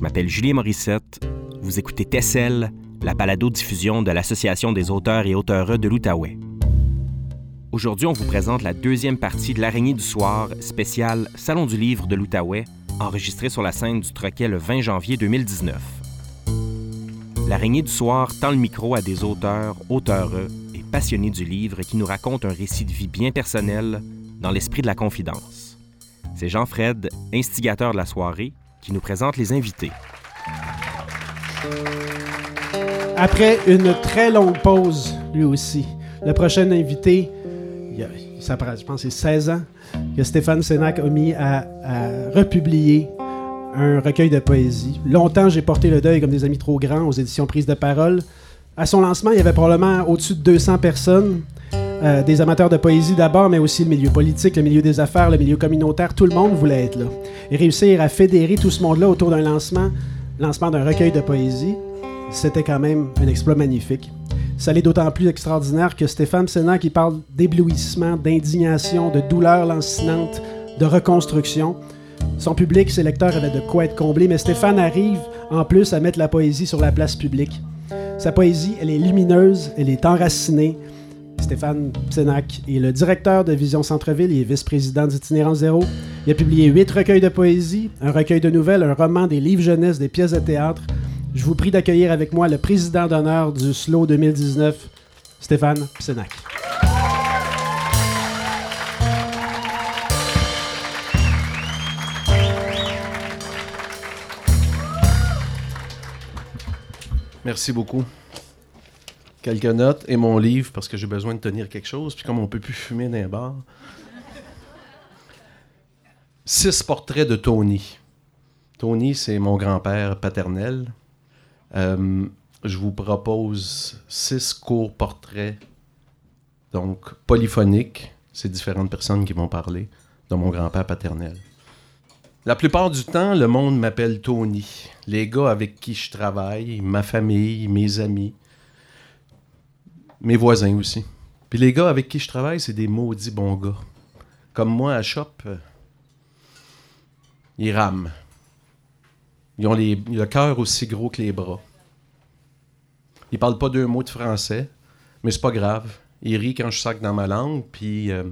Je m'appelle Julie Morissette. Vous écoutez Tessel, la balado-diffusion de l'Association des auteurs et auteureux de l'Outaouais. Aujourd'hui, on vous présente la deuxième partie de l'Araignée du soir, spéciale Salon du livre de l'Outaouais, enregistrée sur la scène du Troquet le 20 janvier 2019. L'Araignée du soir tend le micro à des auteurs, auteureux et passionnés du livre qui nous racontent un récit de vie bien personnel dans l'esprit de la confidence. C'est Jean-Fred, instigateur de la soirée, qui nous présente les invités. Après une très longue pause, lui aussi, le prochain invité, il, a, ça je pense, c'est 16 ans que Stéphane Sénac a mis à, à, republier un recueil de poésie. Longtemps, j'ai porté le deuil comme des amis trop grands aux éditions Prise de parole. À son lancement, il y avait probablement au-dessus de 200 personnes. Euh, des amateurs de poésie d'abord, mais aussi le milieu politique, le milieu des affaires, le milieu communautaire, tout le monde voulait être là. Et réussir à fédérer tout ce monde-là autour d'un lancement, lancement d'un recueil de poésie, c'était quand même un exploit magnifique. Ça l'est d'autant plus extraordinaire que Stéphane Sénat qui parle d'éblouissement, d'indignation, de douleur lancinante, de reconstruction. Son public, ses lecteurs avaient de quoi être comblés, mais Stéphane arrive en plus à mettre la poésie sur la place publique. Sa poésie, elle est lumineuse, elle est enracinée, Stéphane Sénac est le directeur de Vision Centre-Ville et vice-président d'Itinérance Zéro. Il a publié huit recueils de poésie, un recueil de nouvelles, un roman, des livres jeunesse, des pièces de théâtre. Je vous prie d'accueillir avec moi le président d'honneur du SLO 2019, Stéphane Sénac. Merci beaucoup quelques notes et mon livre parce que j'ai besoin de tenir quelque chose. Puis comme on peut plus fumer dans les bars. Six portraits de Tony. Tony, c'est mon grand-père paternel. Euh, je vous propose six courts portraits, donc polyphoniques. C'est différentes personnes qui vont parler de mon grand-père paternel. La plupart du temps, le monde m'appelle Tony. Les gars avec qui je travaille, ma famille, mes amis, mes voisins aussi. Puis les gars avec qui je travaille, c'est des maudits bons gars. Comme moi à Shop, euh, ils rament. Ils ont le cœur aussi gros que les bras. Ils parlent pas deux mots de français, mais c'est pas grave. Ils rient quand je sac dans ma langue, puis euh,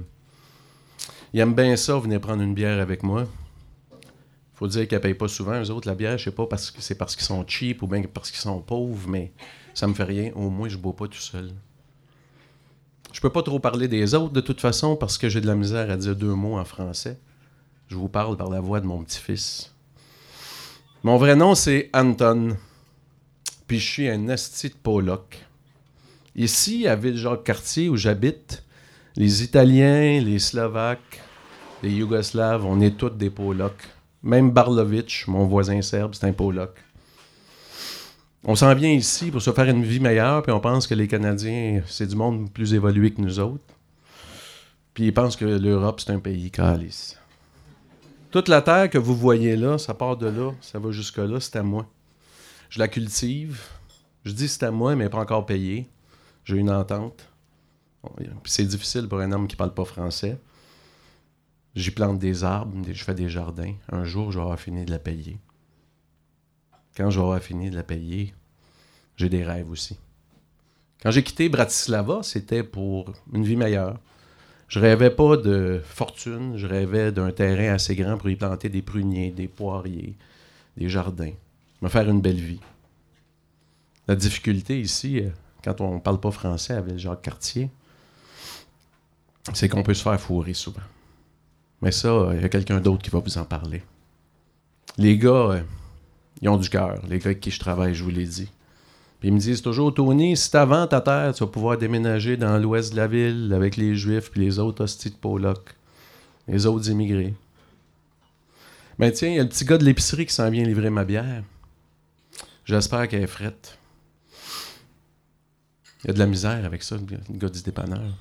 ils aiment bien ça, venir prendre une bière avec moi. Faut dire qu'ils payent pas souvent, eux autres, la bière, je sais pas parce que c'est parce qu'ils sont cheap ou bien parce qu'ils sont pauvres, mais ça me fait rien. Au moins, je bois pas tout seul. Je peux pas trop parler des autres de toute façon parce que j'ai de la misère à dire deux mots en français. Je vous parle par la voix de mon petit-fils. Mon vrai nom, c'est Anton. Puis je suis un asti de. Ici, à Ville-Jacques-Cartier, où j'habite, les Italiens, les Slovaques, les Yougoslaves, on est tous des Pollock. Même Barlovitch, mon voisin serbe, c'est un Pollock on s'en vient ici pour se faire une vie meilleure, puis on pense que les Canadiens, c'est du monde plus évolué que nous autres. Puis ils pensent que l'Europe, c'est un pays calice. Toute la terre que vous voyez là, ça part de là, ça va jusque-là, c'est à moi. Je la cultive. Je dis c'est à moi, mais pas encore payé. J'ai une entente. c'est difficile pour un homme qui parle pas français. J'y plante des arbres, je fais des jardins. Un jour, je vais avoir fini de la payer quand avoir fini de la payer, j'ai des rêves aussi. Quand j'ai quitté Bratislava, c'était pour une vie meilleure. Je rêvais pas de fortune, je rêvais d'un terrain assez grand pour y planter des pruniers, des poiriers, des jardins, me faire une belle vie. La difficulté ici, euh, quand on ne parle pas français avec Jacques Cartier, c'est qu'on peut se faire fourrer souvent. Mais ça, il y a quelqu'un d'autre qui va vous en parler. Les gars, euh, ils ont du cœur, les gars avec qui je travaille, je vous l'ai dit. Puis ils me disent toujours, Tony, si t'as ta terre, tu vas pouvoir déménager dans l'ouest de la ville avec les Juifs puis les autres hosties de Pollock, les autres immigrés. Ben tiens, il y a le petit gars de l'épicerie qui s'en vient livrer ma bière. J'espère qu'elle est frette. Il y a de la misère avec ça, le gars du dépanneur.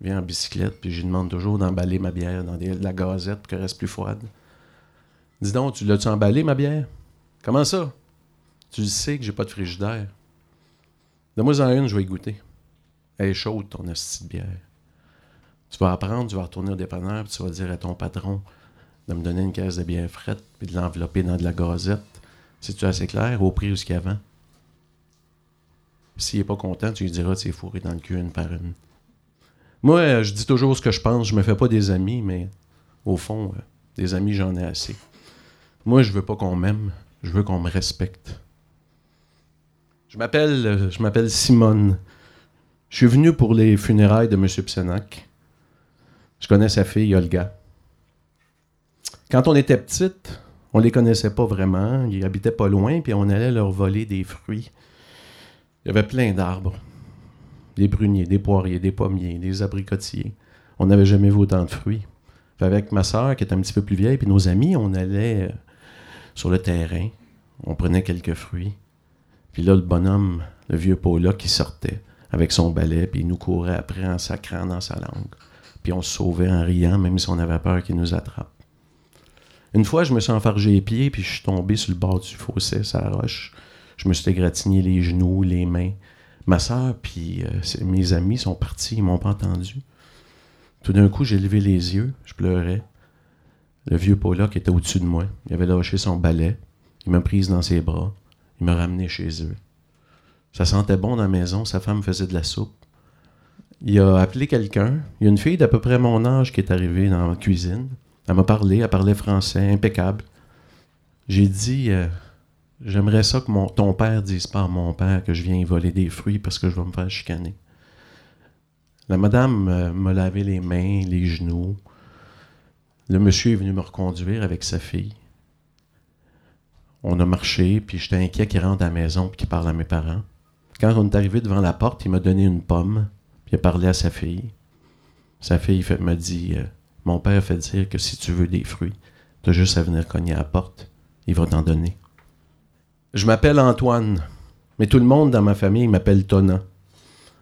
Il vient en bicyclette, puis je lui demande toujours d'emballer ma bière dans de la gazette pour qu'elle reste plus froide. Dis donc, tu l'as-tu emballé, ma bière? Comment ça? Tu sais que j'ai pas de frigidaire. Donne-moi en une, je vais y goûter. Elle est chaude, ton hostie de bière. Tu vas apprendre, tu vas retourner au dépanneur, puis tu vas dire à ton patron de me donner une caisse de bière frette, puis de l'envelopper dans de la gazette, C'est-tu assez clair? Au prix jusqu'à avant? S'il n'est pas content, tu lui diras tu es fourré dans le cul une par une. Moi, euh, je dis toujours ce que je pense. Je me fais pas des amis, mais au fond, euh, des amis, j'en ai assez. Moi, je veux pas qu'on m'aime. Je veux qu'on me respecte. Je m'appelle, euh, je m'appelle Simone. Je suis venu pour les funérailles de M. Psenac. Je connais sa fille, Olga. Quand on était petite, on les connaissait pas vraiment. Ils habitaient pas loin, puis on allait leur voler des fruits. Il y avait plein d'arbres. Des pruniers, des poiriers, des pommiers, des abricotiers. On n'avait jamais vu autant de fruits. avec ma soeur, qui était un petit peu plus vieille, puis nos amis, on allait euh, sur le terrain. On prenait quelques fruits. Puis là, le bonhomme, le vieux Paula, qui sortait avec son balai, puis il nous courait après en sacrant dans sa langue. Puis on se sauvait en riant, même si on avait peur qu'il nous attrape. Une fois, je me suis enfargé les pieds, puis je suis tombé sur le bord du fossé, sa roche. Je me suis égratigné les genoux, les mains. Ma soeur, puis euh, mes amis sont partis, ils m'ont pas entendu. Tout d'un coup, j'ai levé les yeux, je pleurais. Le vieux Paula qui était au-dessus de moi, il avait lâché son balai, il m'a prise dans ses bras, il m'a ramené chez eux. Ça sentait bon dans la maison, sa femme faisait de la soupe. Il a appelé quelqu'un. Il y a une fille d'à peu près mon âge qui est arrivée dans la cuisine. Elle m'a parlé, elle parlait français, impeccable. J'ai dit euh, J'aimerais ça que ton père dise pas à mon père que je viens voler des fruits parce que je vais me faire chicaner. La madame euh, m'a lavé les mains, les genoux. Le monsieur est venu me reconduire avec sa fille. On a marché, puis j'étais inquiet qu'il rentre à la maison et qu'il parle à mes parents. Quand on est arrivé devant la porte, il m'a donné une pomme, puis il a parlé à sa fille. Sa fille m'a dit euh, Mon père fait dire que si tu veux des fruits, tu as juste à venir cogner à la porte, il va t'en donner. Je m'appelle Antoine, mais tout le monde dans ma famille m'appelle Tona.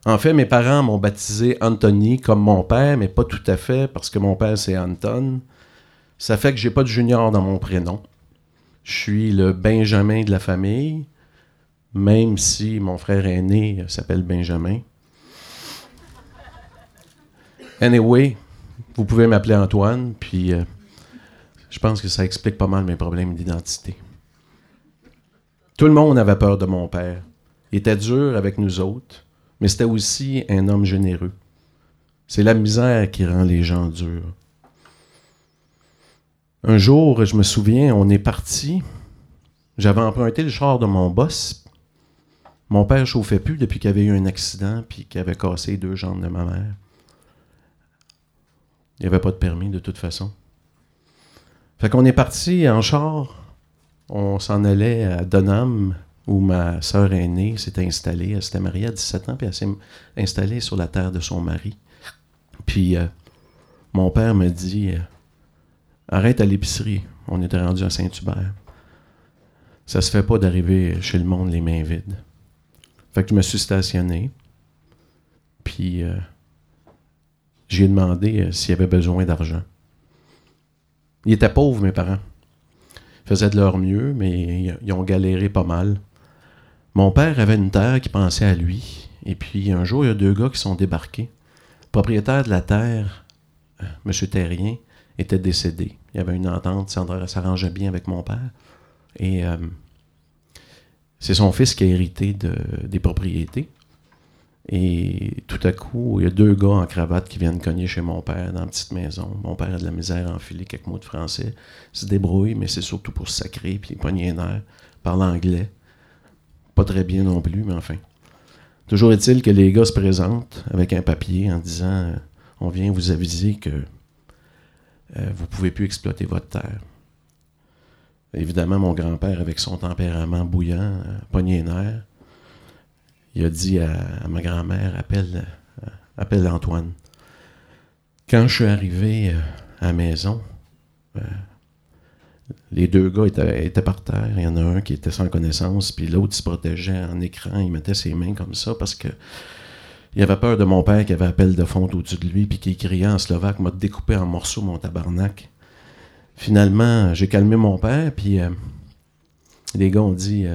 En fait, mes parents m'ont baptisé Anthony comme mon père, mais pas tout à fait parce que mon père c'est Anton. Ça fait que j'ai pas de junior dans mon prénom. Je suis le Benjamin de la famille, même si mon frère aîné s'appelle Benjamin. Anyway, vous pouvez m'appeler Antoine, puis euh, je pense que ça explique pas mal mes problèmes d'identité. Tout le monde avait peur de mon père. Il était dur avec nous autres, mais c'était aussi un homme généreux. C'est la misère qui rend les gens durs. Un jour, je me souviens, on est parti. J'avais emprunté le char de mon boss. Mon père chauffait plus depuis qu'il avait eu un accident puis qu'il avait cassé deux jambes de ma mère. Il n'y avait pas de permis de toute façon. Fait qu'on est parti en char on s'en allait à Donham, où ma sœur aînée s'est installée. Elle s'était mariée à 17 ans, puis elle s'est installée sur la terre de son mari. Puis euh, mon père me dit euh, Arrête à l'épicerie. On était rendu à Saint-Hubert. Ça se fait pas d'arriver chez le monde les mains vides. Fait que je me suis stationné. Puis euh, j'ai demandé s'il y avait besoin d'argent. Ils étaient pauvres, mes parents faisaient de leur mieux, mais ils ont galéré pas mal. Mon père avait une terre qui pensait à lui. Et puis un jour, il y a deux gars qui sont débarqués. Propriétaire de la terre, euh, M. Terrien, était décédé. Il y avait une entente, ça s'arrangeait bien avec mon père. Et euh, c'est son fils qui a hérité des propriétés. Et tout à coup, il y a deux gars en cravate qui viennent cogner chez mon père dans la petite maison. Mon père a de la misère à enfiler quelques mots de français. Il se débrouille, mais c'est surtout pour se sacrer, puis pogner un air, parle anglais. Pas très bien non plus, mais enfin. Toujours est-il que les gars se présentent avec un papier en disant euh, On vient vous aviser que euh, vous pouvez plus exploiter votre terre. Évidemment, mon grand-père, avec son tempérament bouillant, euh, pogné air il a dit à, ma grand-mère appelle, euh, appelle Antoine. Quand je suis arrivé à la maison, les deux gars étaient, par terre. Il y en a un qui était sans connaissance, puis l'autre se protégeait en écran. Il mettait ses mains comme ça parce que il avait peur de mon père qui avait appel de fond au-dessus de lui, puis qui criait en slovaque, m'a découpé en morceaux mon tabarnak. Finalement, j'ai calmé mon père, puis les gars ont dit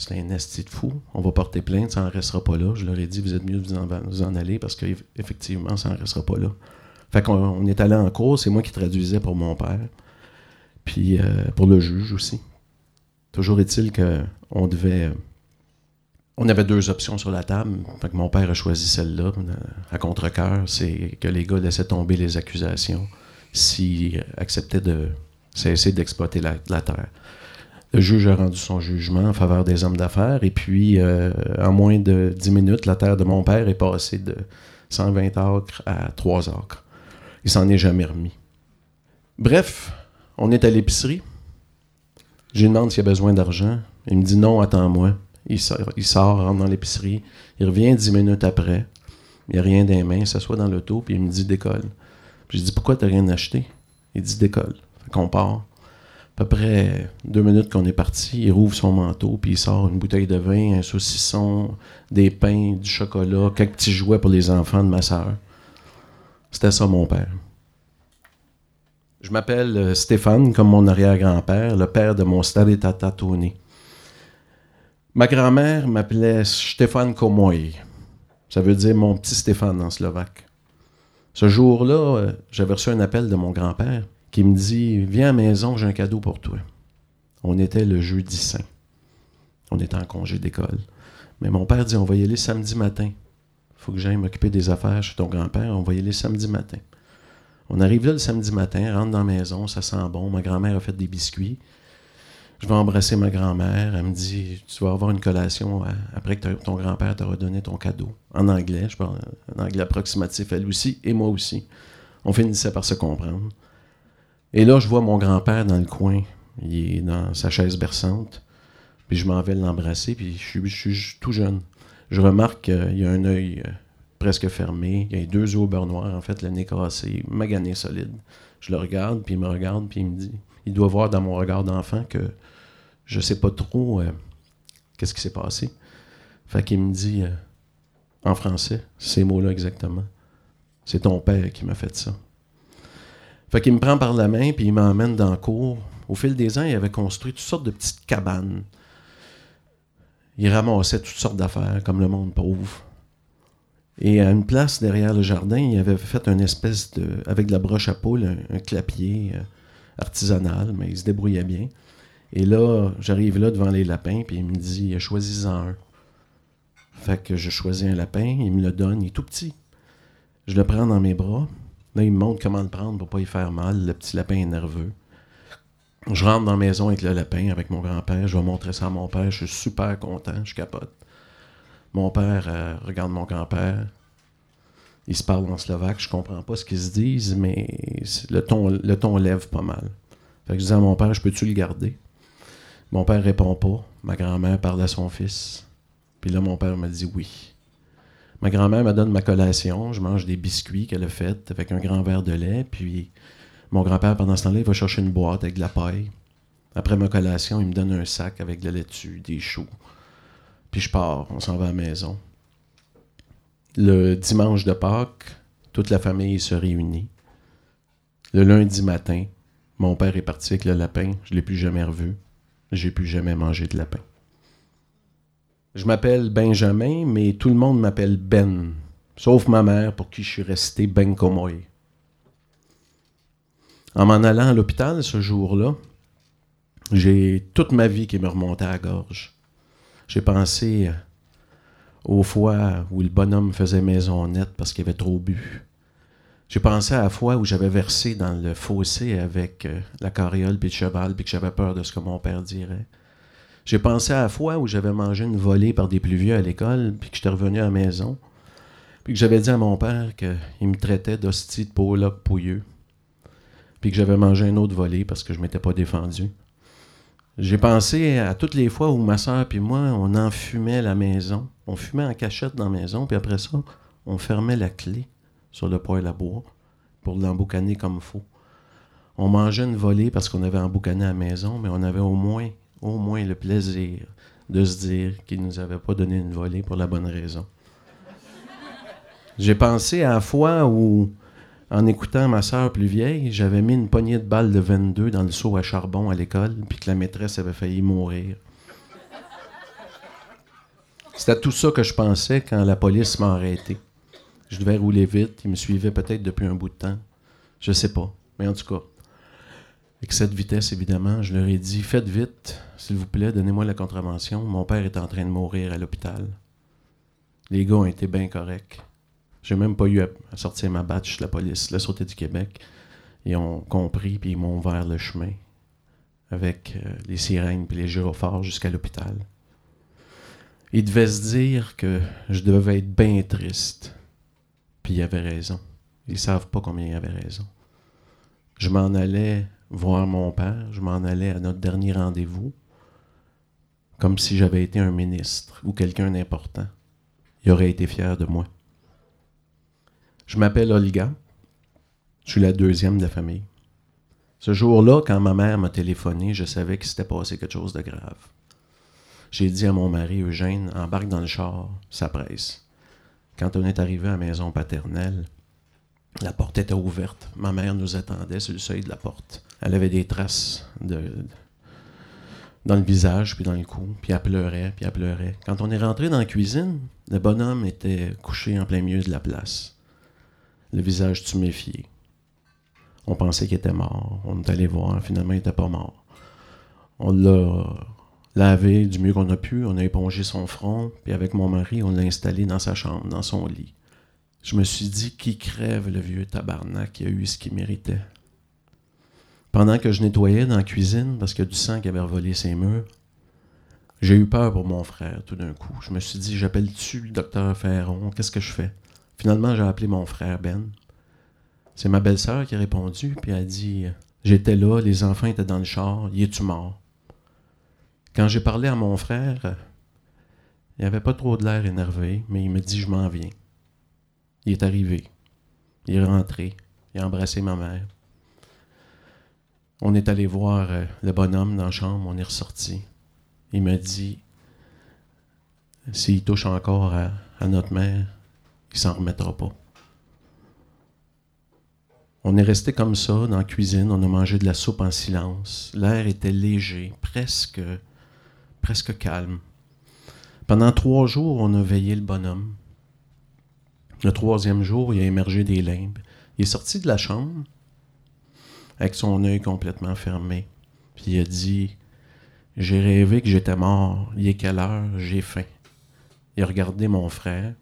c'est un esti de fou. On va porter plainte, ça n'en restera pas là. Je leur ai dit, vous êtes mieux de vous en, aller parce qu'effectivement, ça n'en restera pas là. Fait qu'on on est allé en cours, c'est moi qui traduisais pour mon père. Puis euh, pour le juge aussi. Toujours est-il qu'on devait. On avait deux options sur la table. Mon père a choisi celle-là, euh, à contre-coeur. C'est que les gars laissaient tomber les accusations s'ils acceptaient de cesser d'exploiter la, terre. Le juge a rendu son jugement en faveur des hommes d'affaires. Et puis, euh, en moins de dix minutes, la terre de mon père est passée de 120 acres à 3 acres. Il s'en est jamais remis. Bref, on est à l'épicerie. Je lui demande s'il a besoin d'argent. Il me dit non, attends-moi. Il sort, rentre dans l'épicerie. Il revient dix minutes après. Il n'y a rien dans mains. Il s'assoit dans l'auto, puis il me dit décolle. Puis je dis pourquoi tu n'as rien acheté? Il dit décolle. Fait qu'on part. À peu près deux minutes qu'on est parti, il rouvre son manteau, puis il sort une bouteille de vin, un saucisson, des pains, du chocolat, quelques petits jouets pour les enfants de ma soeur. C'était ça mon père. Je m'appelle euh, Stéphane, comme mon arrière-grand-père, le père de mon tata Tony. Ma grand-mère m'appelait Stéphane Komoy. Ça veut dire mon petit Stéphane en slovaque. Ce jour-là, euh, j'avais reçu un appel de mon grand-père qui me dit Viens à la maison, j'ai un cadeau pour toi. On était le jeudi saint. On était en congé d'école. Mais mon père dit On va y aller samedi matin. faut que j'aille m'occuper des affaires chez ton grand-père. On va y aller samedi matin. On arrive là le samedi matin, rentre dans la maison, ça sent bon. Ma grand-mère a fait des biscuits. Je vais embrasser ma grand-mère. Elle me dit Tu vas avoir une collation après que ton grand-père t'aura donné ton cadeau. En anglais, je parle en anglais approximatif, elle aussi, et moi aussi. On finissait par se comprendre. Et là, je vois mon grand-père dans le coin. Il est dans sa chaise berçante. Puis je m'en vais l'embrasser, puis je suis, tout jeune. Je remarque qu'il y a un œil euh, presque fermé. Il y a deux yeux au beurre noir, en fait, le nez cassé, magané solide. Je le regarde, puis il me regarde, puis il me dit il doit voir dans mon regard d'enfant que je sais pas trop euh, qu'est-ce qui s'est passé. Fait qu'il me dit euh, en français, ces mots-là exactement. C'est ton père qui m'a fait ça. Fait qu'il me prend par la main, puis il m'emmène dans le cour. Au fil des ans, il avait construit toutes sortes de petites cabanes. Il ramassait toutes sortes d'affaires, comme le monde pauvre. Et à une place derrière le jardin, il avait fait une espèce de. avec de la broche à poule, un, clapier euh, artisanal, mais il se débrouillait bien. Et là, j'arrive là devant les lapins, puis il me dit choisis-en un. Fait que je choisis un lapin, il me le donne, il est tout petit. Je le prends dans mes bras. Là, il me montre comment le prendre pour pas y faire mal. Le petit lapin est nerveux. Je rentre dans la maison avec le lapin, avec mon grand-père. Je vais montrer ça à mon père. Je suis super content. Je capote. Mon père euh, regarde mon grand-père. Ils se parlent en slovaque. Je comprends pas ce qu'ils se disent, mais le ton, le ton lève pas mal. Fait que je dis à mon père, je peux-tu le garder? Mon père répond pas. Ma grand-mère parle à son fils. Puis là, mon père me dit oui. Ma grand-mère me donne ma collation. Je mange des biscuits qu'elle a fait avec un grand verre de lait. Puis mon grand-père, pendant ce temps-là, il va chercher une boîte avec de la paille. Après ma collation, il me donne un sac avec de la laitue, des choux. Puis je pars, on s'en va à la maison. Le dimanche de Pâques, toute la famille se réunit. Le lundi matin, mon père est parti avec le lapin. Je ne l'ai plus jamais revu. J'ai plus jamais mangé de lapin. Je m'appelle Benjamin, mais tout le monde m'appelle Ben, sauf ma mère pour qui je suis resté Ben Comoy. En m'en allant à l'hôpital ce jour-là, j'ai toute ma vie qui me remontait à la gorge. J'ai pensé aux fois où le bonhomme faisait maison nette parce qu'il avait trop bu. J'ai pensé à la fois où j'avais versé dans le fossé avec euh, la carriole puis le cheval puis que j'avais peur de ce que mon père dirait. J'ai pensé à la fois où j'avais mangé une volée par des plus vieux à l'école puis que j'étais revenu à la maison puis que j'avais dit à mon père qu'il me traitait d'hostie de Pollock pouilleux puis que j'avais mangé un autre volée parce que je m'étais pas défendu. J'ai pensé à toutes les fois où ma soeur et moi, on enfumait la maison. On fumait en cachette dans la maison, puis après ça, on fermait la clé sur le poêle à bois pour l'emboucaner comme il faut. On mangeait une volée parce qu'on avait emboucané à la maison, mais on avait au moins, au moins le plaisir de se dire qu'il ne nous avait pas donné une volée pour la bonne raison. J'ai pensé à la fois où en écoutant ma sœur plus vieille, j'avais mis une poignée de balles de 22 dans le seau à charbon à l'école, puis que la maîtresse avait failli mourir. C'était tout ça que je pensais quand la police m'a arrêté. Je devais rouler vite, il me suivait peut-être depuis un bout de temps. Je sais pas, mais en tout cas. Excès de vitesse, évidemment. Je leur ai dit Faites vite, s'il vous plaît, donnez-moi la contravention. Mon père est en train de mourir à l'hôpital. Les gars ont été bien corrects. J'ai même pas eu à sortir ma batch la police, la Sûreté du Québec. Ils ont compris, puis ils m'ont ouvert le chemin avec euh, les sirènes puis les gyrophares jusqu'à l'hôpital. Ils devaient se dire que je devais être bien triste. Puis ils avaient raison. Ils savent pas combien ils avaient raison. Je m'en allais voir mon père, je m'en allais à notre dernier rendez-vous, comme si j'avais été un ministre ou quelqu'un d'important. Il aurait été fier de moi. Je m'appelle Olga. Je suis la deuxième de la famille. Ce jour-là, quand ma mère m'a téléphoné, je savais qu'il s'était passé quelque chose de grave. J'ai dit à mon mari Eugène, embarque dans le char, ça presse. Quand on est arrivé à la maison paternelle, la porte était ouverte. Ma mère nous attendait sur le seuil de la porte. Elle avait des traces de, dans le visage, puis dans le cou, puis elle pleurait, puis elle pleurait. Quand on est rentré dans la cuisine, le bonhomme était couché en plein milieu de la place, le visage tuméfié. On pensait qu'il était mort. On est allé voir. Finalement, il n'était pas mort. On l'a lavé du mieux qu'on a pu. On a épongé son front. Puis avec mon mari, on l'a installé dans sa chambre, dans son lit. Je me suis dit, qui crève le vieux tabarnak qui a eu ce qu'il méritait? Pendant que je nettoyais dans la cuisine, parce qu'il y a du sang qui avait revolé ses murs, j'ai eu peur pour mon frère tout d'un coup. Je me suis dit, j'appelle-tu le docteur Ferron? Qu'est-ce que je fais? Finalement, j'ai appelé mon frère Ben. C'est ma belle-sœur qui a répondu, puis a dit J'étais là, les enfants étaient dans le char, y es-tu mort? Quand j'ai parlé à mon frère, il avait pas trop de l'air énervé, mais il me dit Je m'en viens. Il est arrivé. Il est rentré. Il a embrassé ma mère. On est allé voir euh, le bonhomme dans la chambre, on est ressorti. Il m'a dit S'il touche encore à, notre mère, il s'en remettra pas. On est resté comme ça dans la cuisine, on a mangé de la soupe en silence. L'air était léger, presque, presque calme. Pendant trois jours, on a veillé le bonhomme. Le troisième jour, il a émergé des limbes. Il est sorti de la chambre avec son œil complètement fermé. Puis il a dit J'ai rêvé que j'étais mort. Il est quelle heure? J'ai faim. Il a regardé mon frère.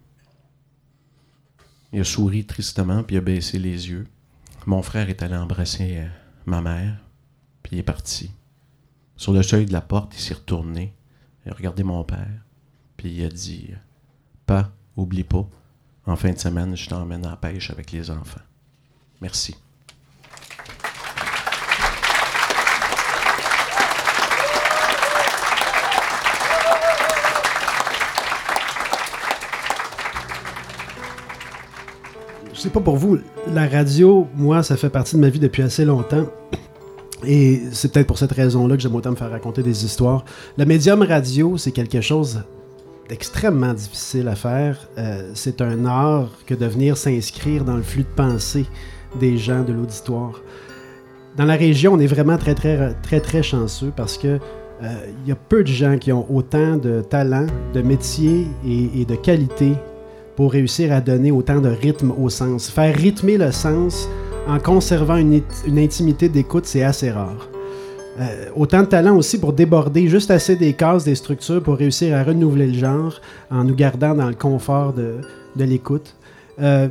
Il a souri tristement, puis il a baissé les yeux. Mon frère est allé embrasser euh, ma mère, puis il est parti. Sur le seuil de la porte, il s'est retourné, il a regardé mon père, puis il a dit Pas, oublie pas, en fin de semaine, je t'emmène à pêche avec les enfants. Merci. je sais pas pour vous, la radio, moi, ça fait partie de ma vie depuis assez longtemps. Et c'est peut-être pour cette raison-là que j'aime autant me faire raconter des histoires. Le médium radio, c'est quelque chose d'extrêmement difficile à faire. Euh, c'est un art que de venir s'inscrire dans le flux de pensée des gens de l'auditoire. Dans la région, on est vraiment très, très, très, très chanceux parce que euh, il y a peu de gens qui ont autant de talent, de métier et de qualité pour réussir à donner autant de rythme au sens. Faire rythmer le sens en conservant une, intimité d'écoute, c'est assez rare. Euh, autant de talent aussi pour déborder juste assez des cases, des structures pour réussir à renouveler le genre en nous gardant dans le confort de, l'écoute. Euh,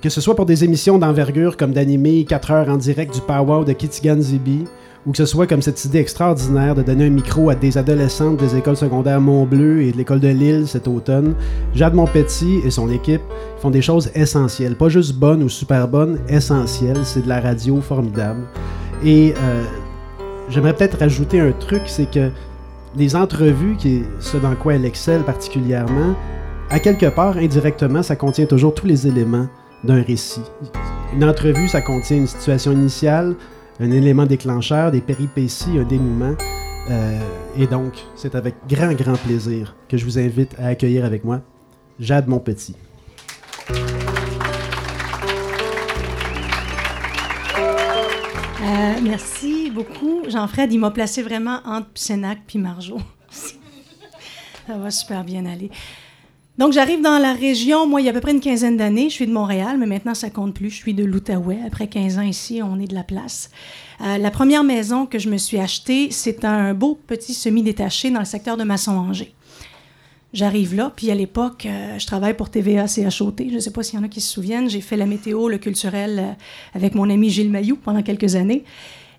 que ce soit pour des émissions d'envergure comme d'animer 4 heures en direct du Power de Kitigan Zibi, ou que ce soit comme cette idée extraordinaire de donner un micro à des adolescentes des écoles secondaires Montbleu et de l'école de Lille cet automne. Jade Montpetit et son équipe font des choses essentielles, pas juste bonnes ou super bonnes, essentielles. C'est de la radio formidable. Et euh, j'aimerais peut-être rajouter un truc, c'est que les entrevues, qui ce dans quoi elle excelle particulièrement, à quelque part, indirectement, ça contient toujours tous les éléments d'un récit. Une entrevue, ça contient une situation initiale, un élément déclencheur, des péripéties, un dénouement. Euh, et donc, c'est avec grand, grand plaisir que je vous invite à accueillir avec moi Jade Montpetit. Euh, merci beaucoup. Jean-Fred, il m'a placé vraiment entre Sénac puis Marjo. Ça va super bien aller. Donc, j'arrive dans la région, moi, il y a à peu près une quinzaine d'années. Je suis de Montréal, mais maintenant, ça compte plus. Je suis de l'Outaouais. Après 15 ans ici, on est de la place. Euh, la première maison que je me suis achetée, c'est un beau petit semi-détaché dans le secteur de Masson-Angers. J'arrive là, puis à l'époque, euh, je travaille pour TVA CHOT. Je ne sais pas s'il y en a qui se souviennent. J'ai fait la météo, le culturel euh, avec mon ami Gilles Mayou pendant quelques années.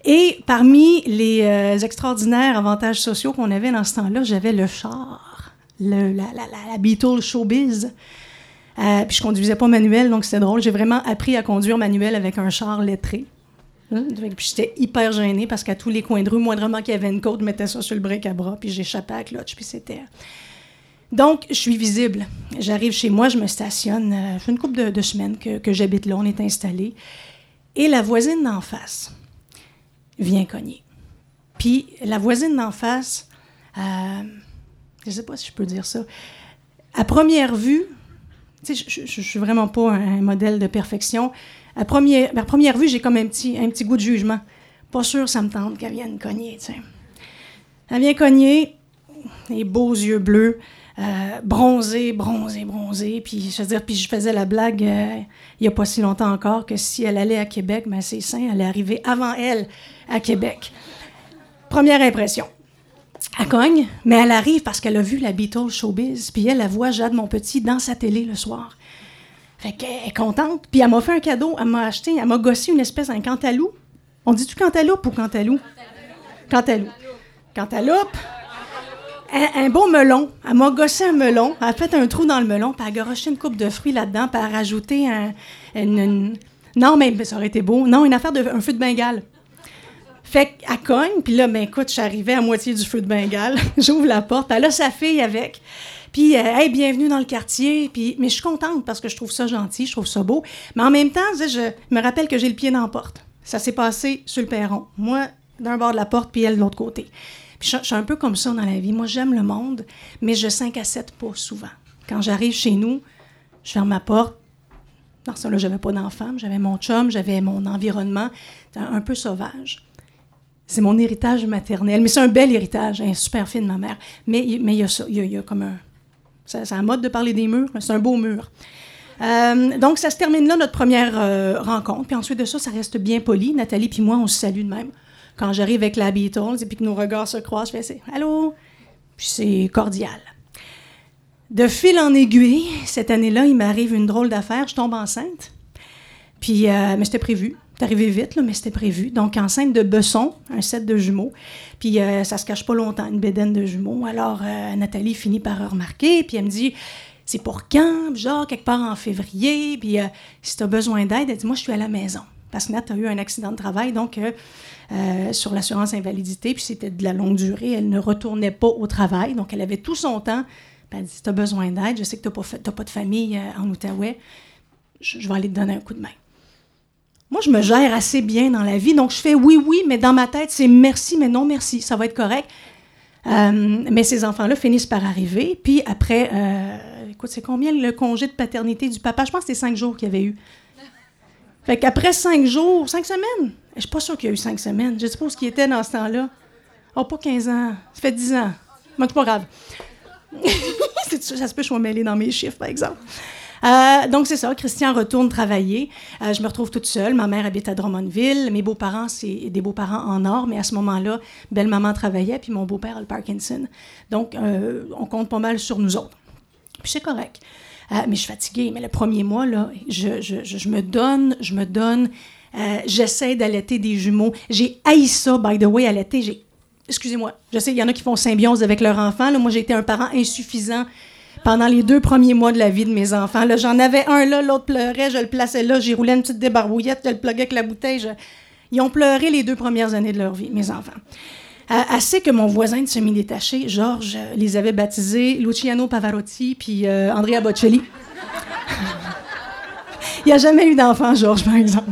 Et parmi les extraordinaires avantages sociaux qu'on avait dans ce temps-là, j'avais le char le, la, la, la, Beatles Showbiz. Euh, puis je conduisais pas manuel, donc c'était drôle. J'ai vraiment appris à conduire manuel avec un char lettré. Hein? Puis j'étais hyper gênée parce qu'à tous les coins de rue, moindrement qu'il y avait une côte, je mettais ça sur le break à bras, puis j'échappais à la clutch, puis c'était... Donc, je suis visible. J'arrive chez moi, je me stationne. Euh, une couple de, semaines que, que j'habite là, on est installé. Et la voisine d'en face vient cogner. Puis la voisine d'en face... Euh, je ne sais pas si je peux dire ça. À première vue, je ne suis vraiment pas un, modèle de perfection. À première, à première vue, j'ai comme un petit, un petit goût de jugement. Pas sûr ça me tente qu'elle vienne cogner. Elle vient cogner, les beaux yeux bleus, euh, bronzés, bronzés, bronzés. Puis je veux dire, puis je faisais la blague euh, il n'y a pas si longtemps encore que si elle allait à Québec, ben ses seins allaient arriver avant elle à Québec. Première impression. Elle cogne, mais elle arrive parce qu'elle a vu la Beatles Showbiz, puis elle, la voit Jade mon petit dans sa télé le soir. Fait qu'elle est contente, puis elle m'a fait un cadeau, elle m'a acheté, elle m'a gossé une espèce d'un cantalou. On dit-tu cantaloupe ou cantalou? Cantalou. Cantaloupe. Un, un, beau melon. Elle m'a gossé un melon, elle a fait un trou dans le melon, puis elle a garoché une coupe de fruits là-dedans, puis elle a rajouté un, Non, mais ça aurait été beau. Non, une affaire de un feu de Bengale. Fait qu'elle cogne, puis là, ben écoute, je suis arrivée à moitié du feu de Bengale. J'ouvre la porte, elle a sa fille avec. Puis, euh, hey, bienvenue dans le quartier. Puis, mais je suis contente parce que je trouve ça gentil, je trouve ça beau. Mais en même temps, je me rappelle que j'ai le pied dans la porte. Ça s'est passé sur le perron. Moi, d'un bord de la porte, puis elle de l'autre côté. Puis, je, suis un peu comme ça dans la vie. Moi, j'aime le monde, mais je 5 à 7 pas souvent. Quand j'arrive chez nous, je ferme ma porte. Dans ce là j'avais pas d'enfant, j'avais mon chum, j'avais mon environnement un peu sauvage. C'est mon héritage maternel. Mais c'est un bel héritage, un super film de ma mère. Mais, mais il y a ça, il y a, comme un... C'est un mode de parler des murs, c'est un beau mur. Euh, donc, ça se termine là, notre première euh, rencontre. Puis ensuite de ça, ça reste bien poli. Nathalie puis moi, on se salue de même. Quand j'arrive avec la Beatles et puis que nos regards se croisent, je fais « Allô? » Puis c'est cordial. De fil en aiguille, cette année-là, il m'arrive une drôle d'affaire. Je tombe enceinte. Puis, euh, mais c'était prévu. C'est vite, là, mais c'était prévu. Donc, enceinte de Besson, un set de jumeaux. Puis, euh, ça se cache pas longtemps, une bédaine de jumeaux. Alors, euh, Nathalie finit par remarquer, puis elle me dit C'est pour quand? Genre, quelque part en février. Puis, euh, si tu as besoin d'aide, elle dit Moi, je suis à la maison. Parce que Nat a eu un accident de travail, donc sur l'assurance invalidité, puis c'était de la longue durée. Elle ne retournait pas au travail, donc elle avait tout son temps. Puis elle dit Si tu as besoin d'aide, je sais que tu pas, de famille en Outaouais, je vais aller te donner un coup de main. Moi, je me gère assez bien dans la vie, donc je fais oui, oui, mais dans ma tête, c'est merci, mais non merci, ça va être correct. Euh, mais ces enfants-là finissent par arriver. Puis après, euh, écoute, c'est combien le congé de paternité du papa? Je pense que c'est cinq jours qu'il y avait eu. Fait qu'après cinq jours, cinq semaines, je suis pas sûre qu'il y a eu cinq semaines. Je suppose qu'il était dans ce temps-là. Oh, pas 15 ans. Ça fait 10 ans. Mais c'est pas grave. ça se peut que je sois mêlée dans mes chiffres, par exemple. Euh, donc, c'est ça. Christian retourne travailler. Euh, je me retrouve toute seule. Ma mère habite à Drummondville. Mes beaux-parents, c'est des beaux-parents en or, mais à ce moment-là, belle-maman travaillait, puis mon beau-père a le Parkinson. Donc, euh, on compte pas mal sur nous autres. Puis c'est correct. mais je suis fatiguée. Mais le premier mois, là, je, je, je me donne, je me donne. J'essaie d'allaiter des jumeaux. J'ai haï ça, by the way, allaiter. Excusez-moi, je sais, il y en a qui font symbiose avec leur enfant. Moi, j'ai été un parent insuffisant pendant les deux premiers mois de la vie de mes enfants. Là, j'en avais un là, l'autre pleurait, je le plaçais là, j'y roulais une petite débarbouillette, je le pluguais avec la bouteille. Ils ont pleuré les deux premières années de leur vie, mes enfants. assez que mon voisin de semi-détaché, Georges, les avait baptisés Luciano Pavarotti puis euh, Andrea Bocelli. Il n'y a jamais eu d'enfant, Georges, par exemple.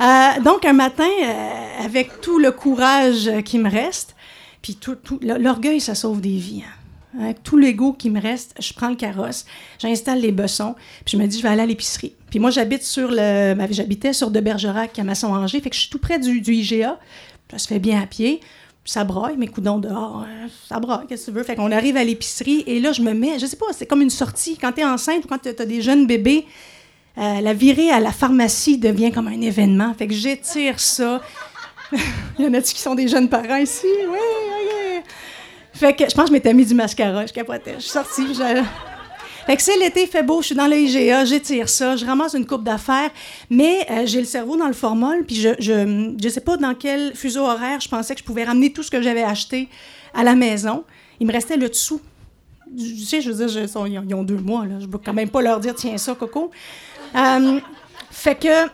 Euh, donc, un matin, euh, avec tout le courage qui me reste, puis tout, l'orgueil, ça sauve des vies. Hein. Avec tout l'ego qui me reste, je prends le carrosse, j'installe les bessons, puis je me dis, je vais aller à l'épicerie. Puis moi, j'habite sur le. J'habitais sur de Bergerac à Masson-Angers, fait que je suis tout près du, IGA. Ça se fait bien à pied. ça braille, mes coudons dehors, euh, ça braille, qu'est-ce que tu veux? Fait qu'on arrive à l'épicerie et là, je me mets, je sais pas, c'est comme une sortie. Quand tu es enceinte ou quand tu as des jeunes bébés, euh, la virée à la pharmacie devient comme un événement. Fait que j'étire ça. Il y en a-tu qui sont des jeunes parents ici? Oui. Fait que je pense que je m'étais mis du mascara, je capotais. Je suis sortie. Fait que c'est l'été, fait beau, je suis dans le IGA, j'étire ça, je ramasse une coupe d'affaires, mais euh, j'ai le cerveau dans le formol, puis je, je, je sais pas dans quel fuseau horaire je pensais que je pouvais ramener tout ce que j'avais acheté à la maison. Il me restait le dessous. Tu sais, je veux dire, ils, ont, deux mois, là. Je peux quand même pas leur dire, tiens ça, Coco. Euh, fait que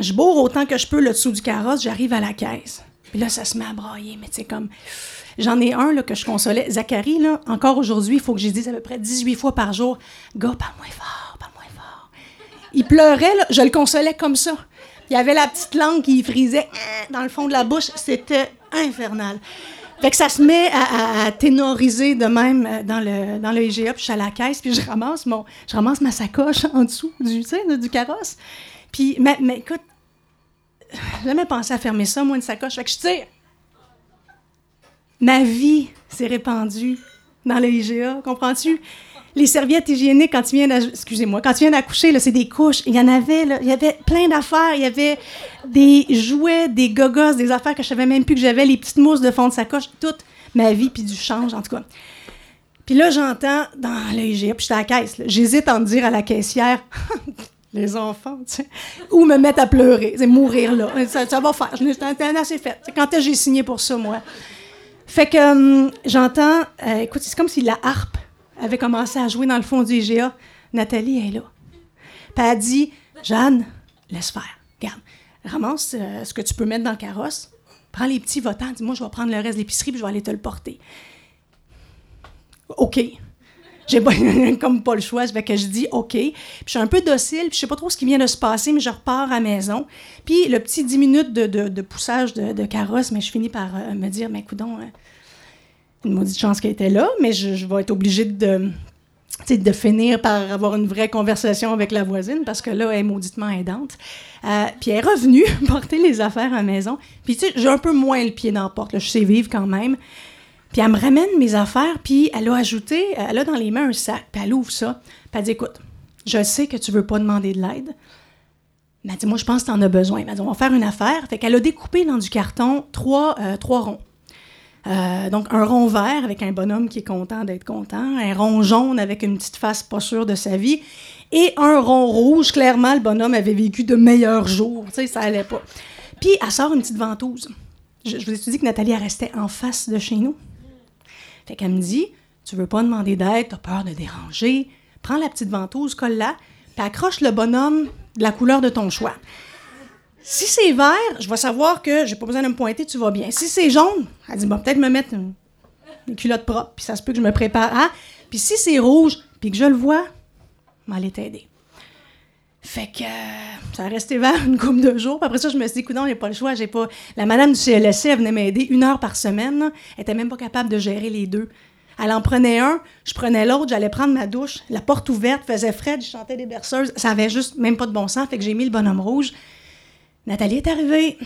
je bourre autant que je peux le dessous du carrosse, j'arrive à la caisse. Puis là, ça se met à brailler, mais sais, comme J'en ai un là, que je consolais. Zachary, là, encore aujourd'hui, il faut que j'ai dise à peu près 18 fois par jour Gars, parle moins fort, parle moins fort. Il pleurait, là, je le consolais comme ça. Il y avait la petite langue qui frisait euh, dans le fond de la bouche. C'était infernal. Fait que ça se met à, ténoriser de même euh, dans le, dans le IGA, puis je suis à la caisse, puis je ramasse, mon, je ramasse ma sacoche en dessous du, du carrosse. Puis, mais, mais écoute, jamais pensé à fermer ça, moi, une sacoche. Fait que je tire ma vie s'est répandue dans le IGA, comprends-tu? Les serviettes hygiéniques, quand tu viens excusez-moi, quand tu viens c'est des couches. Il y en avait, plein d'affaires. Il y avait des jouets, des gogos, des affaires que je savais même plus que j'avais, les petites mousses de fond de sacoche, toute ma vie, puis du change, en tout cas. Puis là, j'entends dans l'IGA, puis j'étais à la caisse. J'hésite à en dire à la caissière, les enfants, tu sais, ou me mettre à pleurer, c'est mourir là. Ça, va faire. Je suis assez faite. Quand est-ce que j'ai signé pour ça, moi? Fait que hum, j'entends, euh, écoute, c'est comme si la harpe avait commencé à jouer dans le fond du IGA. Nathalie est là. Puis elle dit Jeanne, laisse faire. Regarde, ramasse euh, ce que tu peux mettre dans le carrosse. Prends les petits votants. Dis-moi, je vais prendre le reste de l'épicerie puis je vais aller te le porter. OK. J'ai pas, comme pas le choix, que je dis OK. Puis je suis un peu docile, puis je sais pas trop ce qui vient de se passer, mais je repars à la maison. Puis le petit 10 minutes de, de, poussage de, carrosse, mais je finis par euh, me dire, mais coudon, hein, une maudite chance qu'elle était là, mais je, vais être obligée de, de finir par avoir une vraie conversation avec la voisine parce que là, elle est mauditement aidante. Euh, puis elle est revenue porter les affaires à la maison. Puis tu sais, j'ai un peu moins le pied dans la porte. Je sais vivre quand même. Puis elle me ramène mes affaires, puis elle a ajouté, elle a dans les mains un sac, puis elle ouvre ça, puis elle dit Écoute, je sais que tu veux pas demander de l'aide. Mais elle dit Moi, je pense que tu en as besoin. Elle m'a dit On va faire une affaire. Fait qu'elle a découpé dans du carton trois, euh, trois ronds. Euh, donc, un rond vert avec un bonhomme qui est content d'être content, un rond jaune avec une petite face pas sûre de sa vie, et un rond rouge. Clairement, le bonhomme avait vécu de meilleurs jours. Tu sais, ça allait pas. Puis, elle sort une petite ventouse. Je, vous ai dit que Nathalie, restait en face de chez nous. Fait qu'elle me dit Tu veux pas demander d'aide, t'as peur de déranger. Prends la petite ventouse, colle-la, puis accroche le bonhomme de la couleur de ton choix. Si c'est vert, je vais savoir que j'ai pas besoin de me pointer, tu vas bien. Si c'est jaune, elle dit, peut-être me mettre une, culotte propre, puis ça se peut que je me prépare. Puis si c'est rouge, puis que je le vois, m'aller t'aider. Fait que euh, ça a resté vert une couple de jours. Après ça, je me suis dit, écoute, j'ai pas le choix. J'ai pas... La madame du CLSC, elle venait m'aider une heure par semaine. Elle était même pas capable de gérer les deux. Elle en prenait un, je prenais l'autre, j'allais prendre ma douche, la porte ouverte, faisait frais, je chantais des berceuses. Ça avait juste même pas de bon sens, fait que j'ai mis le bonhomme rouge. Nathalie est arrivée.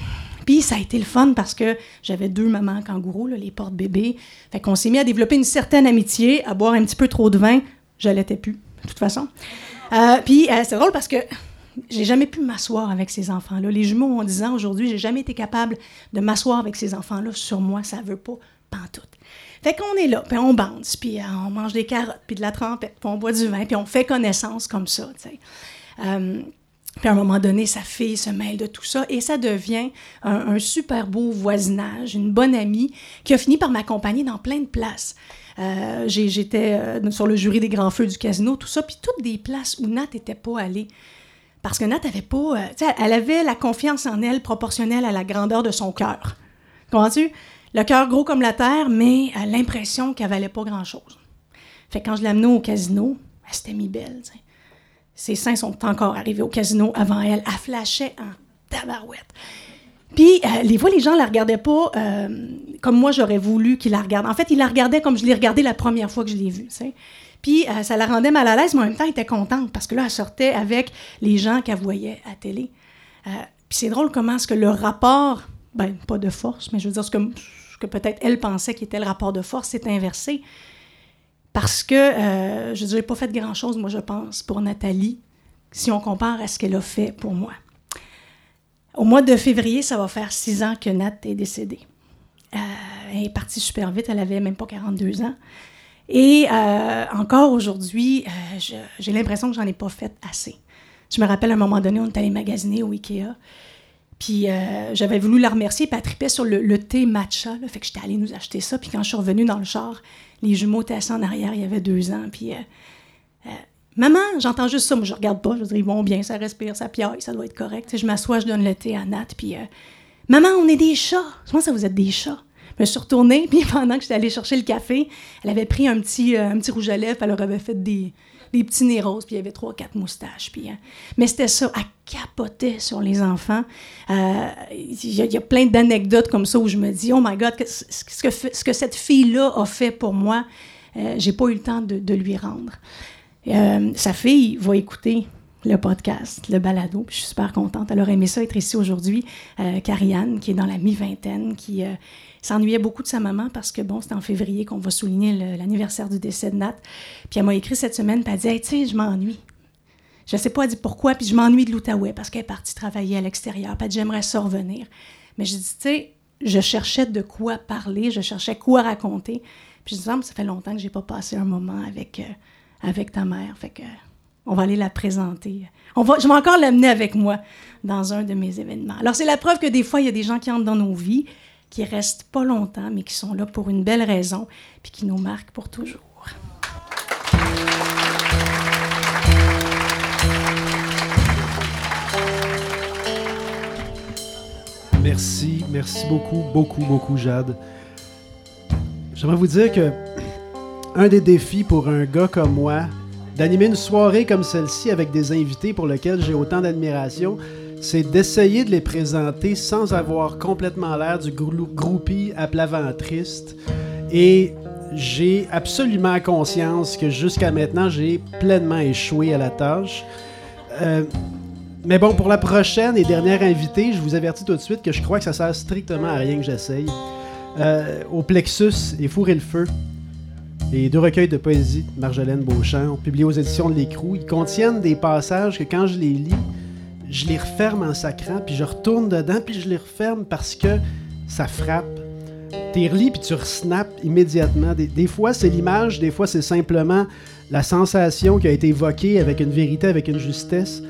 Puis ça a été le fun parce que j'avais deux mamans kangourous, les portes bébés. Fait qu'on s'est mis à développer une certaine amitié, à boire un petit peu trop de vin. Je l'étais plus, de toute façon. Euh, puis euh, c'est drôle parce que j'ai jamais pu m'asseoir avec ces enfants-là. Les jumeaux ont 10 ans aujourd'hui, j'ai jamais été capable de m'asseoir avec ces enfants-là sur moi. Ça veut pas pantoute. Fait qu'on est là, puis on bande, puis euh, on mange des carottes, puis de la trempette, puis on boit du vin, puis on fait connaissance comme ça, puis à un moment donné, sa fille se mêle de tout ça et ça devient un super beau voisinage, une bonne amie qui a fini par m'accompagner dans plein de places. Euh, j'étais euh, sur le jury des grands feux du casino, tout ça, puis toutes des places où Nat n'était pas allée. Parce que Nat avait pas. Euh, elle avait la confiance en elle proportionnelle à la grandeur de son cœur. Comprends-tu? Le cœur gros comme la terre, mais l'impression qu'elle valait pas grand-chose. Fait que quand je amenée au casino, elle s'était mis belle. Ses seins sont encore arrivés au casino avant elle. Elle flashait en tabarouette. Puis, euh, les fois, les gens la regardaient pas euh, comme moi j'aurais voulu qu'ils la regardent. En fait, ils la regardaient comme je l'ai regardée la première fois que je l'ai vue. Puis, euh, ça la rendait mal à l'aise, mais en même temps, elle était contente parce que là, elle sortait avec les gens qu'elle voyait à télé. puis, c'est drôle comment est-ce que le rapport, ben, pas de force, mais je veux dire, ce que, peut-être elle pensait qu'il était le rapport de force s'est inversé. Parce que, euh, je n'ai pas fait grand-chose, moi, je pense, pour Nathalie, si on compare à ce qu'elle a fait pour moi. Au mois de février, ça va faire six ans que Nat est décédée. Euh, elle est partie super vite, elle avait même pas 42 ans. Et euh, encore aujourd'hui, euh, j'ai l'impression que j'en ai pas fait assez. Je me rappelle à un moment donné, on est allé magasiner au Ikea. Puis j'avais voulu la remercier, puis elle sur le, thé matcha. Fait que j'étais allée nous acheter ça. Puis quand je suis revenue dans le char, les jumeaux étaient assis en arrière, il y avait deux ans. Puis Maman, j'entends juste ça, moi je regarde pas, je dis ils vont bien, ça respire, ça piaille, ça doit être correct. je m'assois, je donne le thé à Nat, puis euh, Maman, on est des chats. Je pense que vous êtes des chats. Je me suis retournée, puis pendant que j'étais allée chercher le café, elle avait pris un petit, euh, un petit rouge à lèvres, elle leur avait fait des, des petits nez roses, puis il y avait trois, quatre moustaches. Hein. Mais c'était ça, elle capotait sur les enfants. Euh, il y, a plein d'anecdotes comme ça où je me dis, oh my God, ce, que, que cette fille-là a fait pour moi, j'ai pas eu le temps de lui rendre. Euh, sa fille va écouter le podcast, le balado. je suis super contente. Elle aurait aimé ça être ici aujourd'hui. Euh, Carianne, qui est dans la mi-vingtaine, qui euh, s'ennuyait beaucoup de sa maman parce que, bon, c'est en février qu'on va souligner l'anniversaire du décès de Nat. Puis elle m'a écrit cette semaine, puis elle dit hey, Tu sais, je m'ennuie. Je sais pas, dit pourquoi, puis je m'ennuie de l'Outaouais parce qu'elle est partie travailler à l'extérieur, puis j'aimerais ça revenir. Mais je dis Tu sais, je cherchais de quoi parler, je cherchais quoi raconter. Puis je dis Ça fait longtemps que j'ai pas passé un moment avec avec ta mère. On va aller la présenter. Je vais encore l'amener avec moi dans un de mes événements. Alors, c'est la preuve que des fois, il y a des gens qui entrent dans nos vies, qui restent pas longtemps, mais qui sont là pour une belle raison, puis qui nous marquent pour toujours. Merci, merci beaucoup, beaucoup, beaucoup, Jade. J'aimerais vous dire que un des défis pour un gars comme moi, d'animer une soirée comme celle-ci avec des invités pour lesquels j'ai autant d'admiration, c'est d'essayer de les présenter sans avoir complètement l'air du groupie à plat ventriste. Et j'ai absolument conscience que jusqu'à maintenant, j'ai pleinement échoué à la tâche. Euh, mais bon, pour la prochaine et dernière invitée, je vous avertis tout de suite que je crois que ça sert strictement à rien que j'essaye. Euh, au plexus et fourrer le feu, les deux recueils de poésie de Marjolaine Beauchamp, publiés aux éditions de l'Écrou, ils contiennent des passages que quand je les lis, je les referme en sacrant, puis je retourne dedans, puis je les referme parce que ça frappe. Tu relis, puis tu resnaps immédiatement. Des, fois, c'est l'image, des fois, c'est simplement la sensation qui a été évoquée avec une vérité, avec une justesse.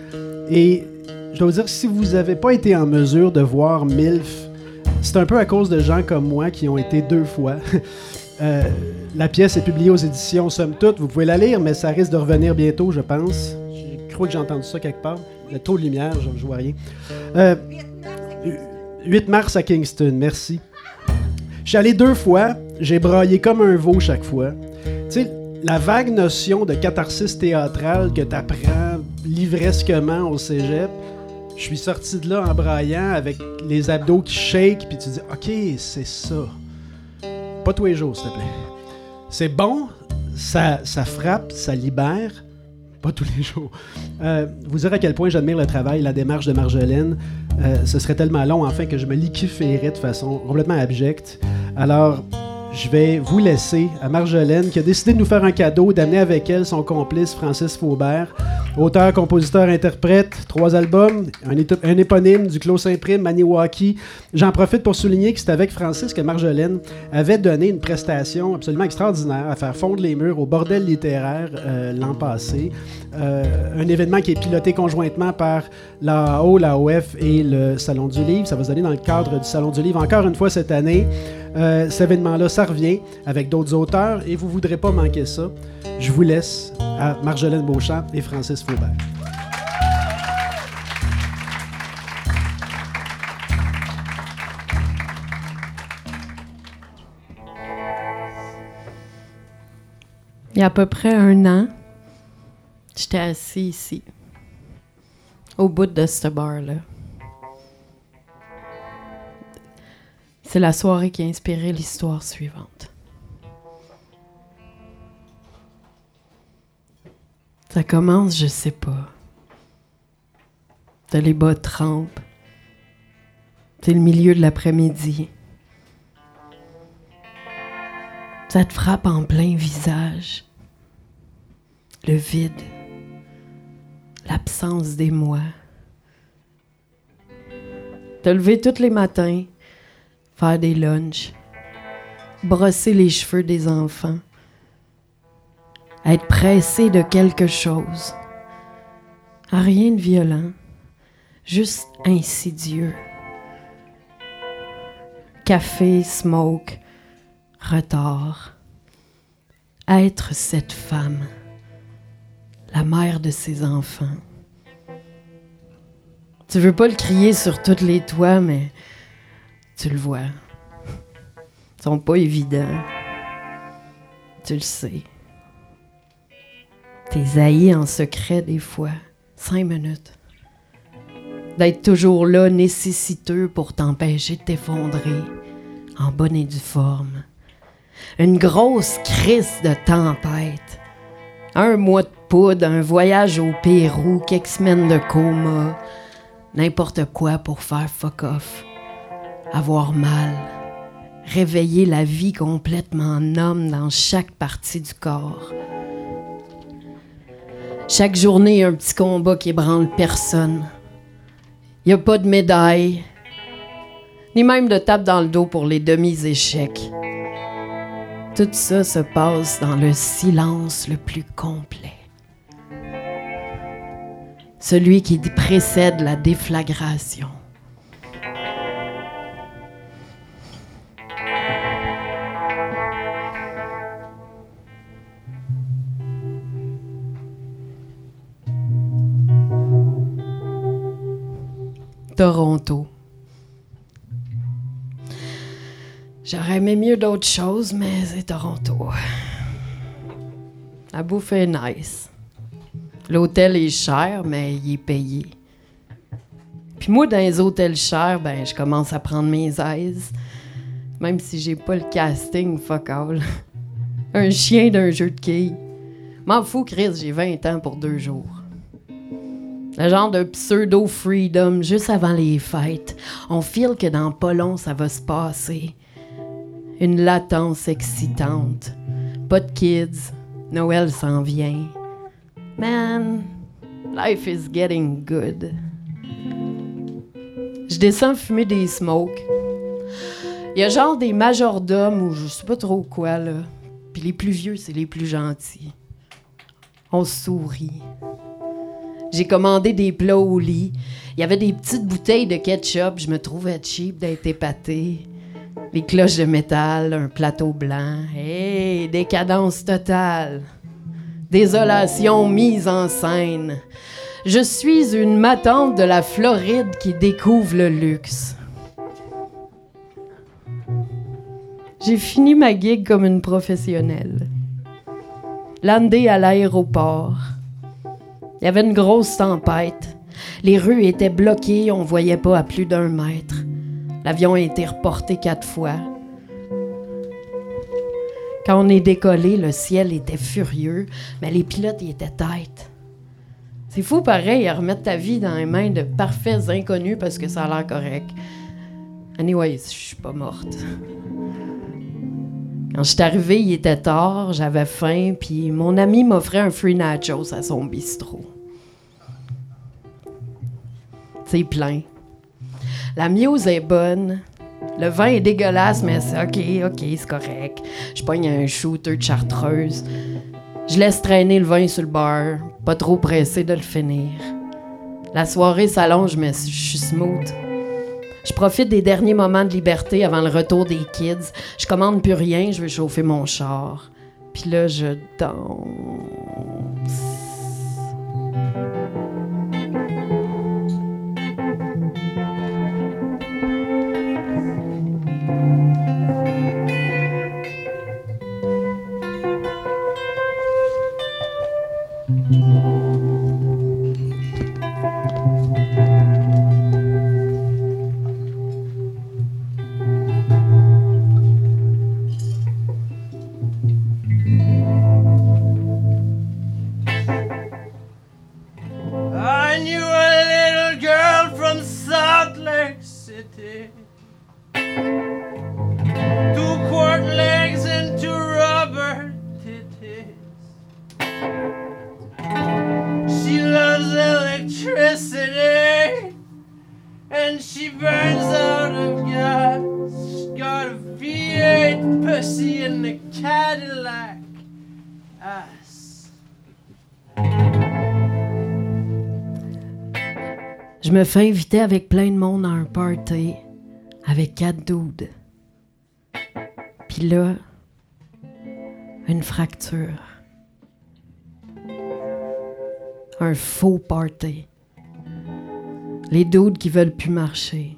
Et je dois vous dire, si vous n'avez pas été en mesure de voir MILF, c'est un peu à cause de gens comme moi qui ont été deux fois. Euh, la pièce est publiée aux éditions Somme Toute. Vous pouvez la lire, mais ça risque de revenir bientôt, je pense. Je crois que j'ai entendu ça quelque part. A trop de lumière, je ne vois rien. 8 euh, mars à Kingston, merci. Je suis allé deux fois, j'ai braillé comme un veau chaque fois. Tu sais, la vague notion de catharsis théâtrale que tu apprends livresquement au cégep, je suis sorti de là en braillant avec les abdos qui shake, puis tu dis, OK, c'est ça. Pas tous les jours, s'il te plaît. C'est bon, ça, ça frappe, ça libère. Pas tous les jours. Euh, vous direz à quel point j'admire le travail, la démarche de Marjolaine. Euh, ce serait tellement long, enfin, que je me liquifierais de façon complètement abjecte. Alors, je vais vous laisser à Marjolaine qui a décidé de nous faire un cadeau, d'amener avec elle son complice Francis Faubert, auteur, compositeur, interprète, trois albums, un, éponyme du Clos Saint-Prime, Maniwaki. J'en profite pour souligner que c'est avec Francis que Marjolaine avait donné une prestation absolument extraordinaire à faire fondre les murs au bordel littéraire euh, l'an passé. Euh, un événement qui est piloté conjointement par la AO, la OF et le Salon du Livre. Ça va se donner dans le cadre du Salon du Livre encore une fois cette année. Euh, cet événement-là, ça revient avec d'autres auteurs et vous ne voudrez pas manquer ça. Je vous laisse à Marjolaine Beauchamp et Francis Faubert. Il y a à peu près un an, j'étais assis ici, au bout de ce bar-là. C'est la soirée qui a inspiré l'histoire suivante. Ça commence, je sais pas. T'as les bas trempes. C'est le milieu de l'après-midi. Ça te frappe en plein visage. Le vide. L'absence des mois. Te lever tous les matins, faire des lunchs, brosser les cheveux des enfants, être pressé de quelque chose. Rien de violent, juste insidieux. Café, smoke, retard. Être cette femme, la mère de ses enfants. Tu veux pas le crier sur tous les toits, mais tu le vois. Ils sont pas évidents. Tu le sais. T'es haï en secret des fois. Cinq minutes. D'être toujours là, nécessiteux pour t'empêcher de t'effondrer, en bonne et due forme. Une grosse crise de tempête. Un mois de poudre, un voyage au Pérou, quelques semaines de coma. N'importe quoi pour faire fuck off. Avoir mal. Réveiller la vie complètement homme dans chaque partie du corps. Chaque journée, un petit combat qui ébranle personne. Il a pas de médaille, ni même de tape dans le dos pour les demi-échecs. Tout ça se passe dans le silence le plus complet. Celui qui précède la déflagration. Toronto. J'aurais aimé mieux d'autres choses, mais c'est Toronto. La bouffe est nice. L'hôtel est cher, mais il est payé. Puis moi, dans les hôtels chers, ben, je commence à prendre mes aises. Même si j'ai pas le casting, fuck all. Un chien d'un jeu de quilles. M'en fous, Chris, j'ai 20 ans pour deux jours. Le genre de pseudo-freedom juste avant les fêtes. On file que dans pas long, ça va se passer. Une latence excitante. Pas de kids. Noël s'en vient. Man, life is getting good. Je descends fumer des smokes. Il y a genre des majordomes ou je sais pas trop quoi, là. Puis les plus vieux, c'est les plus gentils. On sourit. J'ai commandé des plats au lit. Il y avait des petites bouteilles de ketchup. Je me trouvais cheap d'être épaté. Les cloches de métal, un plateau blanc. Hey, décadence totale. Désolation mise en scène. Je suis une matante de la Floride qui découvre le luxe. J'ai fini ma gig comme une professionnelle. Landé à l'aéroport. Il y avait une grosse tempête. Les rues étaient bloquées, on voyait pas à plus d'un mètre. L'avion a été reporté quatre fois. Quand on est décollé, le ciel était furieux, mais les pilotes y étaient têtes. C'est fou pareil à remettre ta vie dans les mains de parfaits inconnus parce que ça a l'air correct. Anyways, je suis pas morte. Quand je arrivée, il était tard, j'avais faim, puis mon ami m'offrait un free nachos à son bistrot. C'est plein. La muse est bonne. Le vin est dégueulasse, mais c'est OK, OK, c'est correct. Je pogne un shooter de chartreuse. Je laisse traîner le vin sur le bar, pas trop pressé de le finir. La soirée s'allonge, mais je suis smooth. Je profite des derniers moments de liberté avant le retour des kids. Je commande plus rien, je veux chauffer mon char. Puis là, je danse. Me fais inviter avec plein de monde à un party avec quatre dudes. Puis là, une fracture. Un faux party. Les dudes qui veulent plus marcher.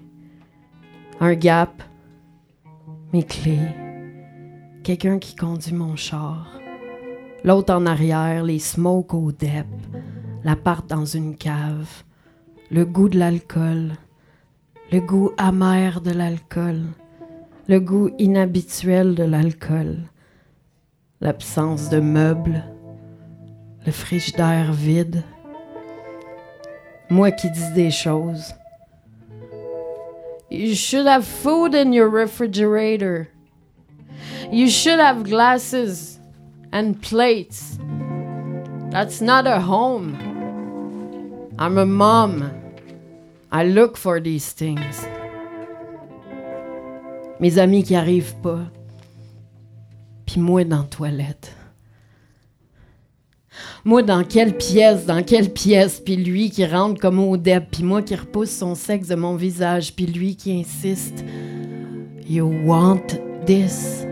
Un gap. Mes clés. Quelqu'un qui conduit mon char. L'autre en arrière, les smokes au dep. L'appart dans une cave. Le goût de l'alcool. Le goût amer de l'alcool. Le goût inhabituel de l'alcool. L'absence de meubles. Le frigidaire vide. Moi qui dis des choses. You should have food in your refrigerator. You should have glasses and plates. That's not a home. I'm a mom. I look for these things. Mes amis qui arrivent pas. Puis moi dans la toilette. Moi, dans quelle pièce, dans quelle pièce, puis lui qui rentre comme au deb, puis moi qui repousse son sexe de mon visage, puis lui qui insiste. You want this?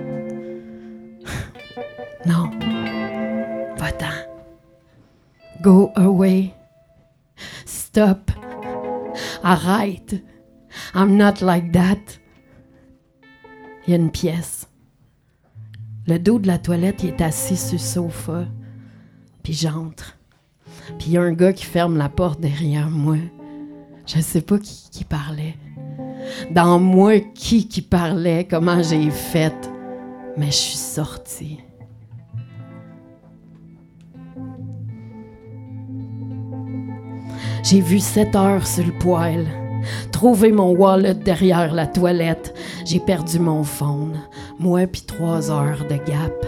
non. Va-t'en. Go away. Stop. Arrête. I'm not like that. Il y a une pièce. Le dos de la toilette il est assis sur le sofa. Puis j'entre. Puis il y a un gars qui ferme la porte derrière moi. Je sais pas qui, parlait. Dans moi, qui qui parlait, comment j'ai fait. Mais je suis sortie. J'ai vu sept heures sur le poêle. Trouver mon wallet derrière la toilette. J'ai perdu mon phone. Moi, puis trois heures de gap.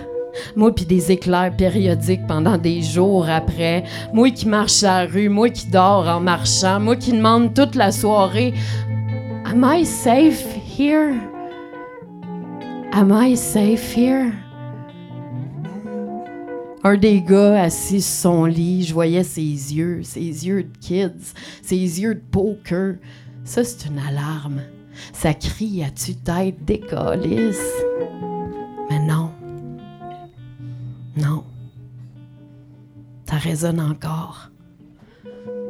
Moi, puis des éclairs périodiques pendant des jours après. Moi qui marche à la rue. Moi qui dors en marchant. Moi qui demande toute la soirée Am I safe here? Am I safe here? Un des gars assis sur son lit, je voyais ses yeux, ses yeux de kids, ses yeux de poker. Ça, c'est une alarme. Ça crie à tu tête décalisse. Mais non. Non. Ça résonne encore.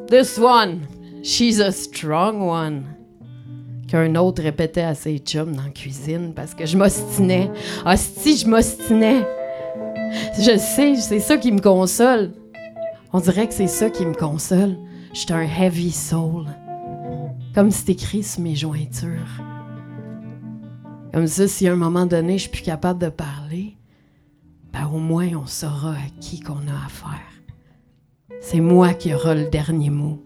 This one, she's a strong one. Qu'un autre répétait à ses chums dans la cuisine parce que je m'ostinais. Hostie, je m'ostinais. Je sais, c'est ça qui me console. On dirait que c'est ça qui me console. Je suis un heavy soul. Comme c'est écrit sur mes jointures. Comme ça, si à un moment donné, je suis plus capable de parler, ben au moins on saura à qui qu'on a affaire. C'est moi qui aura le dernier mot.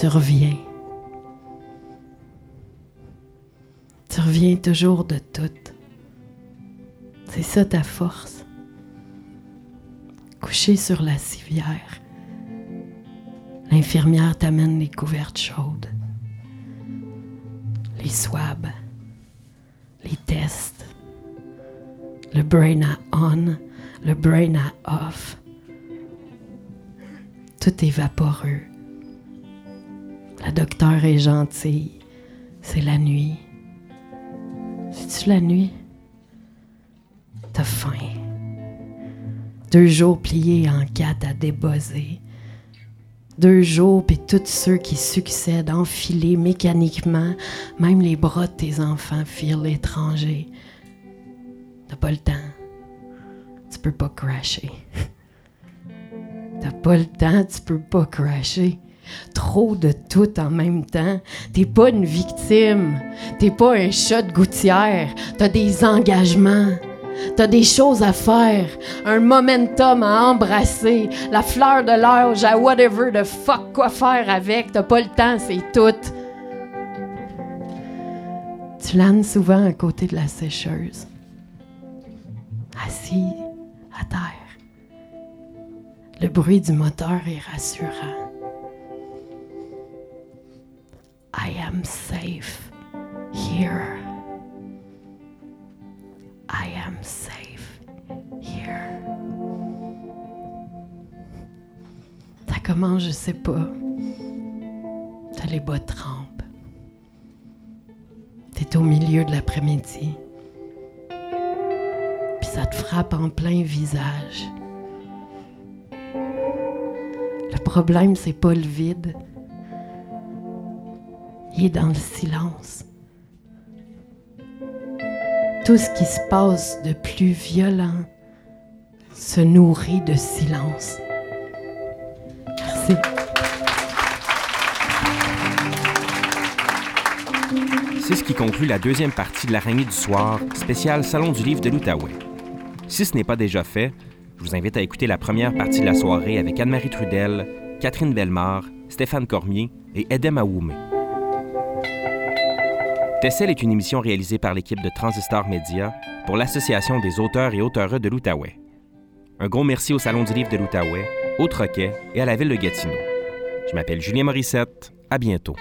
Tu reviens. Tu reviens toujours de tout. C'est ça ta force. Couché sur la civière, l'infirmière t'amène les couvertes chaudes, les swabs, les tests, le brain à on, le brain à off. Tout est vaporeux. La docteure est gentille. C'est la nuit. C'est-tu la nuit? T'as faim. Deux jours pliés en quatre à débosser. Deux jours, puis tous ceux qui succèdent enfilés mécaniquement, même les bras de tes enfants firent l'étranger. T'as pas le temps. Tu peux pas crasher. T'as pas le temps, tu peux pas crasher trop de tout en même temps. T'es pas une victime. T'es pas un chat de gouttière. T'as des engagements. T'as des choses à faire, un momentum à embrasser, la fleur de l'âge à whatever the fuck quoi faire avec. T'as pas le temps, c'est tout. Tu lannes souvent à côté de la sécheuse, assis à terre, Le bruit du moteur est rassurant. Here. I am safe here. Ça commence, je sais pas. T'as les bas trempes. T'es au milieu de l'après-midi. Puis ça te frappe en plein visage. Le problème, c'est pas le vide. Il est dans le silence. Tout ce qui se passe de plus violent se nourrit de silence. Merci. C'est ce qui conclut la deuxième partie de l'araignée du soir, spécial Salon du livre de l'Outaouais. Si ce n'est pas déjà fait, je vous invite à écouter la première partie de la soirée avec Anne-Marie Trudel, Catherine Bellemare, Stéphane Cormier et Edem Aoumé. Tessel est une émission réalisée par l'équipe de Transistor Média pour l'Association des auteurs et auteureux de l'Outaouais. Un gros merci au Salon du livre de l'Outaouais, au Troquet et à la ville de Gatineau. Je m'appelle Julien Morissette. À bientôt.